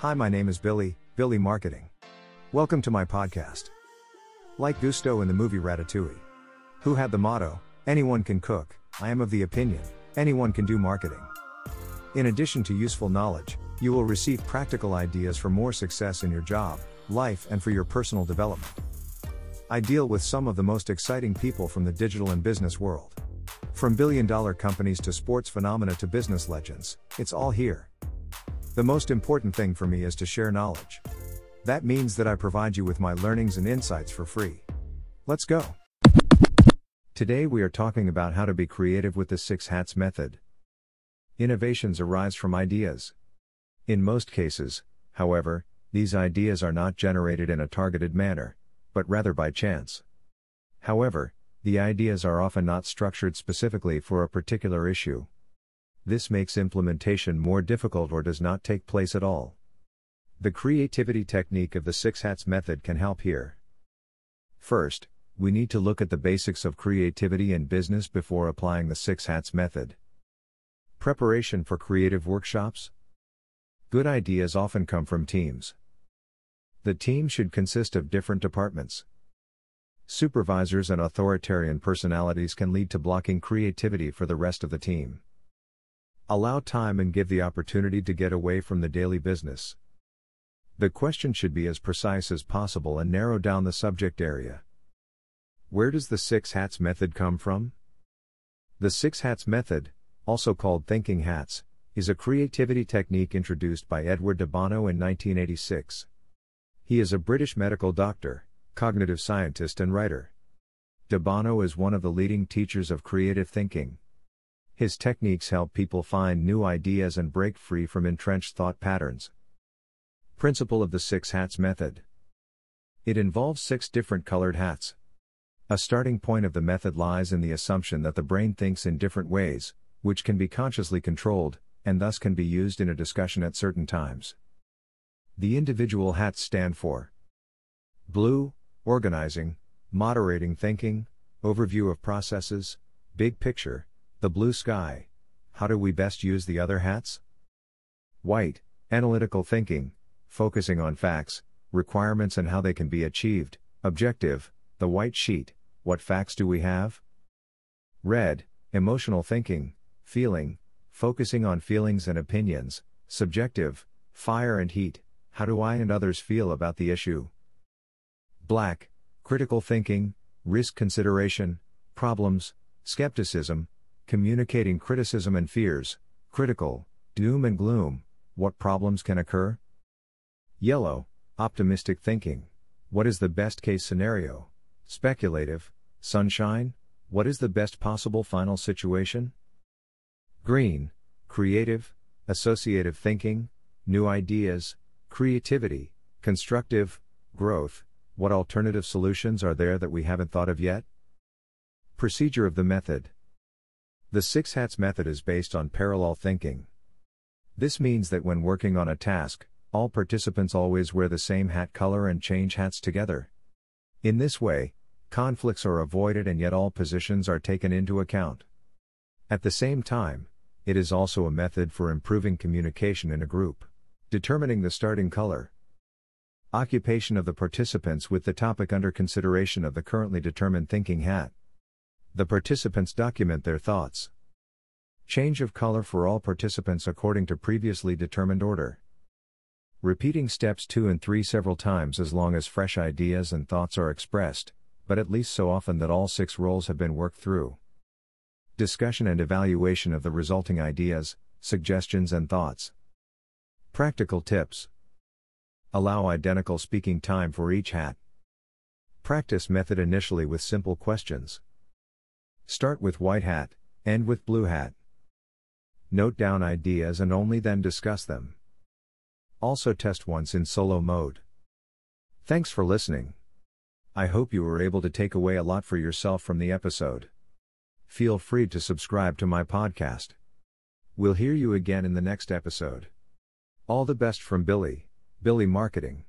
Hi, my name is Billy, Billy Marketing. Welcome to my podcast. Like Gusteau in the movie Ratatouille, who had the motto, Anyone can cook, I am of the opinion, anyone can do marketing. In addition to useful knowledge, you will receive practical ideas for more success in your job, life, and for your personal development. I deal with some of the most exciting people from the digital and business world. From billion dollar companies to sports phenomena to business legends, it's all here. The most important thing for me is to share knowledge. That means that I provide you with my learnings and insights for free. Let's go. Today we are talking about how to be creative with the six hats method. Innovations arise from ideas. In most cases, however, these ideas are not generated in a targeted manner, but rather by chance. However, the ideas are often not structured specifically for a particular issue. This makes implementation more difficult or does not take place at all. The creativity technique of the six hats method can help here. First, we need to look at the basics of creativity in business before applying the six hats method. Preparation for creative workshops. Good ideas often come from teams. The team should consist of different departments. Supervisors and authoritarian personalities can lead to blocking creativity for the rest of the team. Allow time and give the opportunity to get away from the daily business. The question should be as precise as possible and narrow down the subject area. Where does the six hats method come from? The six hats method, also called thinking hats, is a creativity technique introduced by Edward de Bono in 1986. He is a British medical doctor cognitive scientist and writer. De Bono is one of the leading teachers of creative thinking. His techniques help people find new ideas and break free from entrenched thought patterns. Principle of the Six Hats Method It involves six different colored hats. A starting point of the method lies in the assumption that the brain thinks in different ways, which can be consciously controlled, and thus can be used in a discussion at certain times. The individual hats stand for Blue, organizing, moderating thinking, overview of processes, big picture, the blue sky. How do we best use the other hats? White, analytical thinking, focusing on facts, requirements and how they can be achieved, objective, the white sheet, what facts do we have? Red, emotional thinking, feeling, focusing on feelings and opinions, subjective, fire and heat, how do I and others feel about the issue? Black, critical thinking, risk consideration, problems, skepticism, communicating criticism and fears, critical, doom and gloom, what problems can occur? Yellow, optimistic thinking, what is the best case scenario? Speculative, sunshine, what is the best possible final situation? Green, creative, associative thinking, new ideas, creativity, constructive, growth, what alternative solutions are there that we haven't thought of yet? Procedure of the method The Six Hats method is based on parallel thinking. This means that when working on a task, all participants always wear the same hat color and change hats together. In this way, conflicts are avoided and yet all positions are taken into account. At the same time, it is also a method for improving communication in a group. Determining the starting color. Occupation of the participants with the topic under consideration of the currently determined thinking hat. The participants document their thoughts. Change of color for all participants according to previously determined order. Repeating steps 2 and 3 several times as long as fresh ideas and thoughts are expressed, but at least so often that all six roles have been worked through. Discussion and evaluation of the resulting ideas, suggestions, and thoughts. Practical tips Allow identical speaking time for each hat. Practice method initially with simple questions. Start with white hat, end with blue hat. Note down ideas and only then discuss them. Also test once in solo mode. Thanks for listening. I hope you were able to take away a lot for yourself from the episode. Feel free to subscribe to my podcast. We'll hear you again in the next episode. All the best from Billy. Billy Marketing.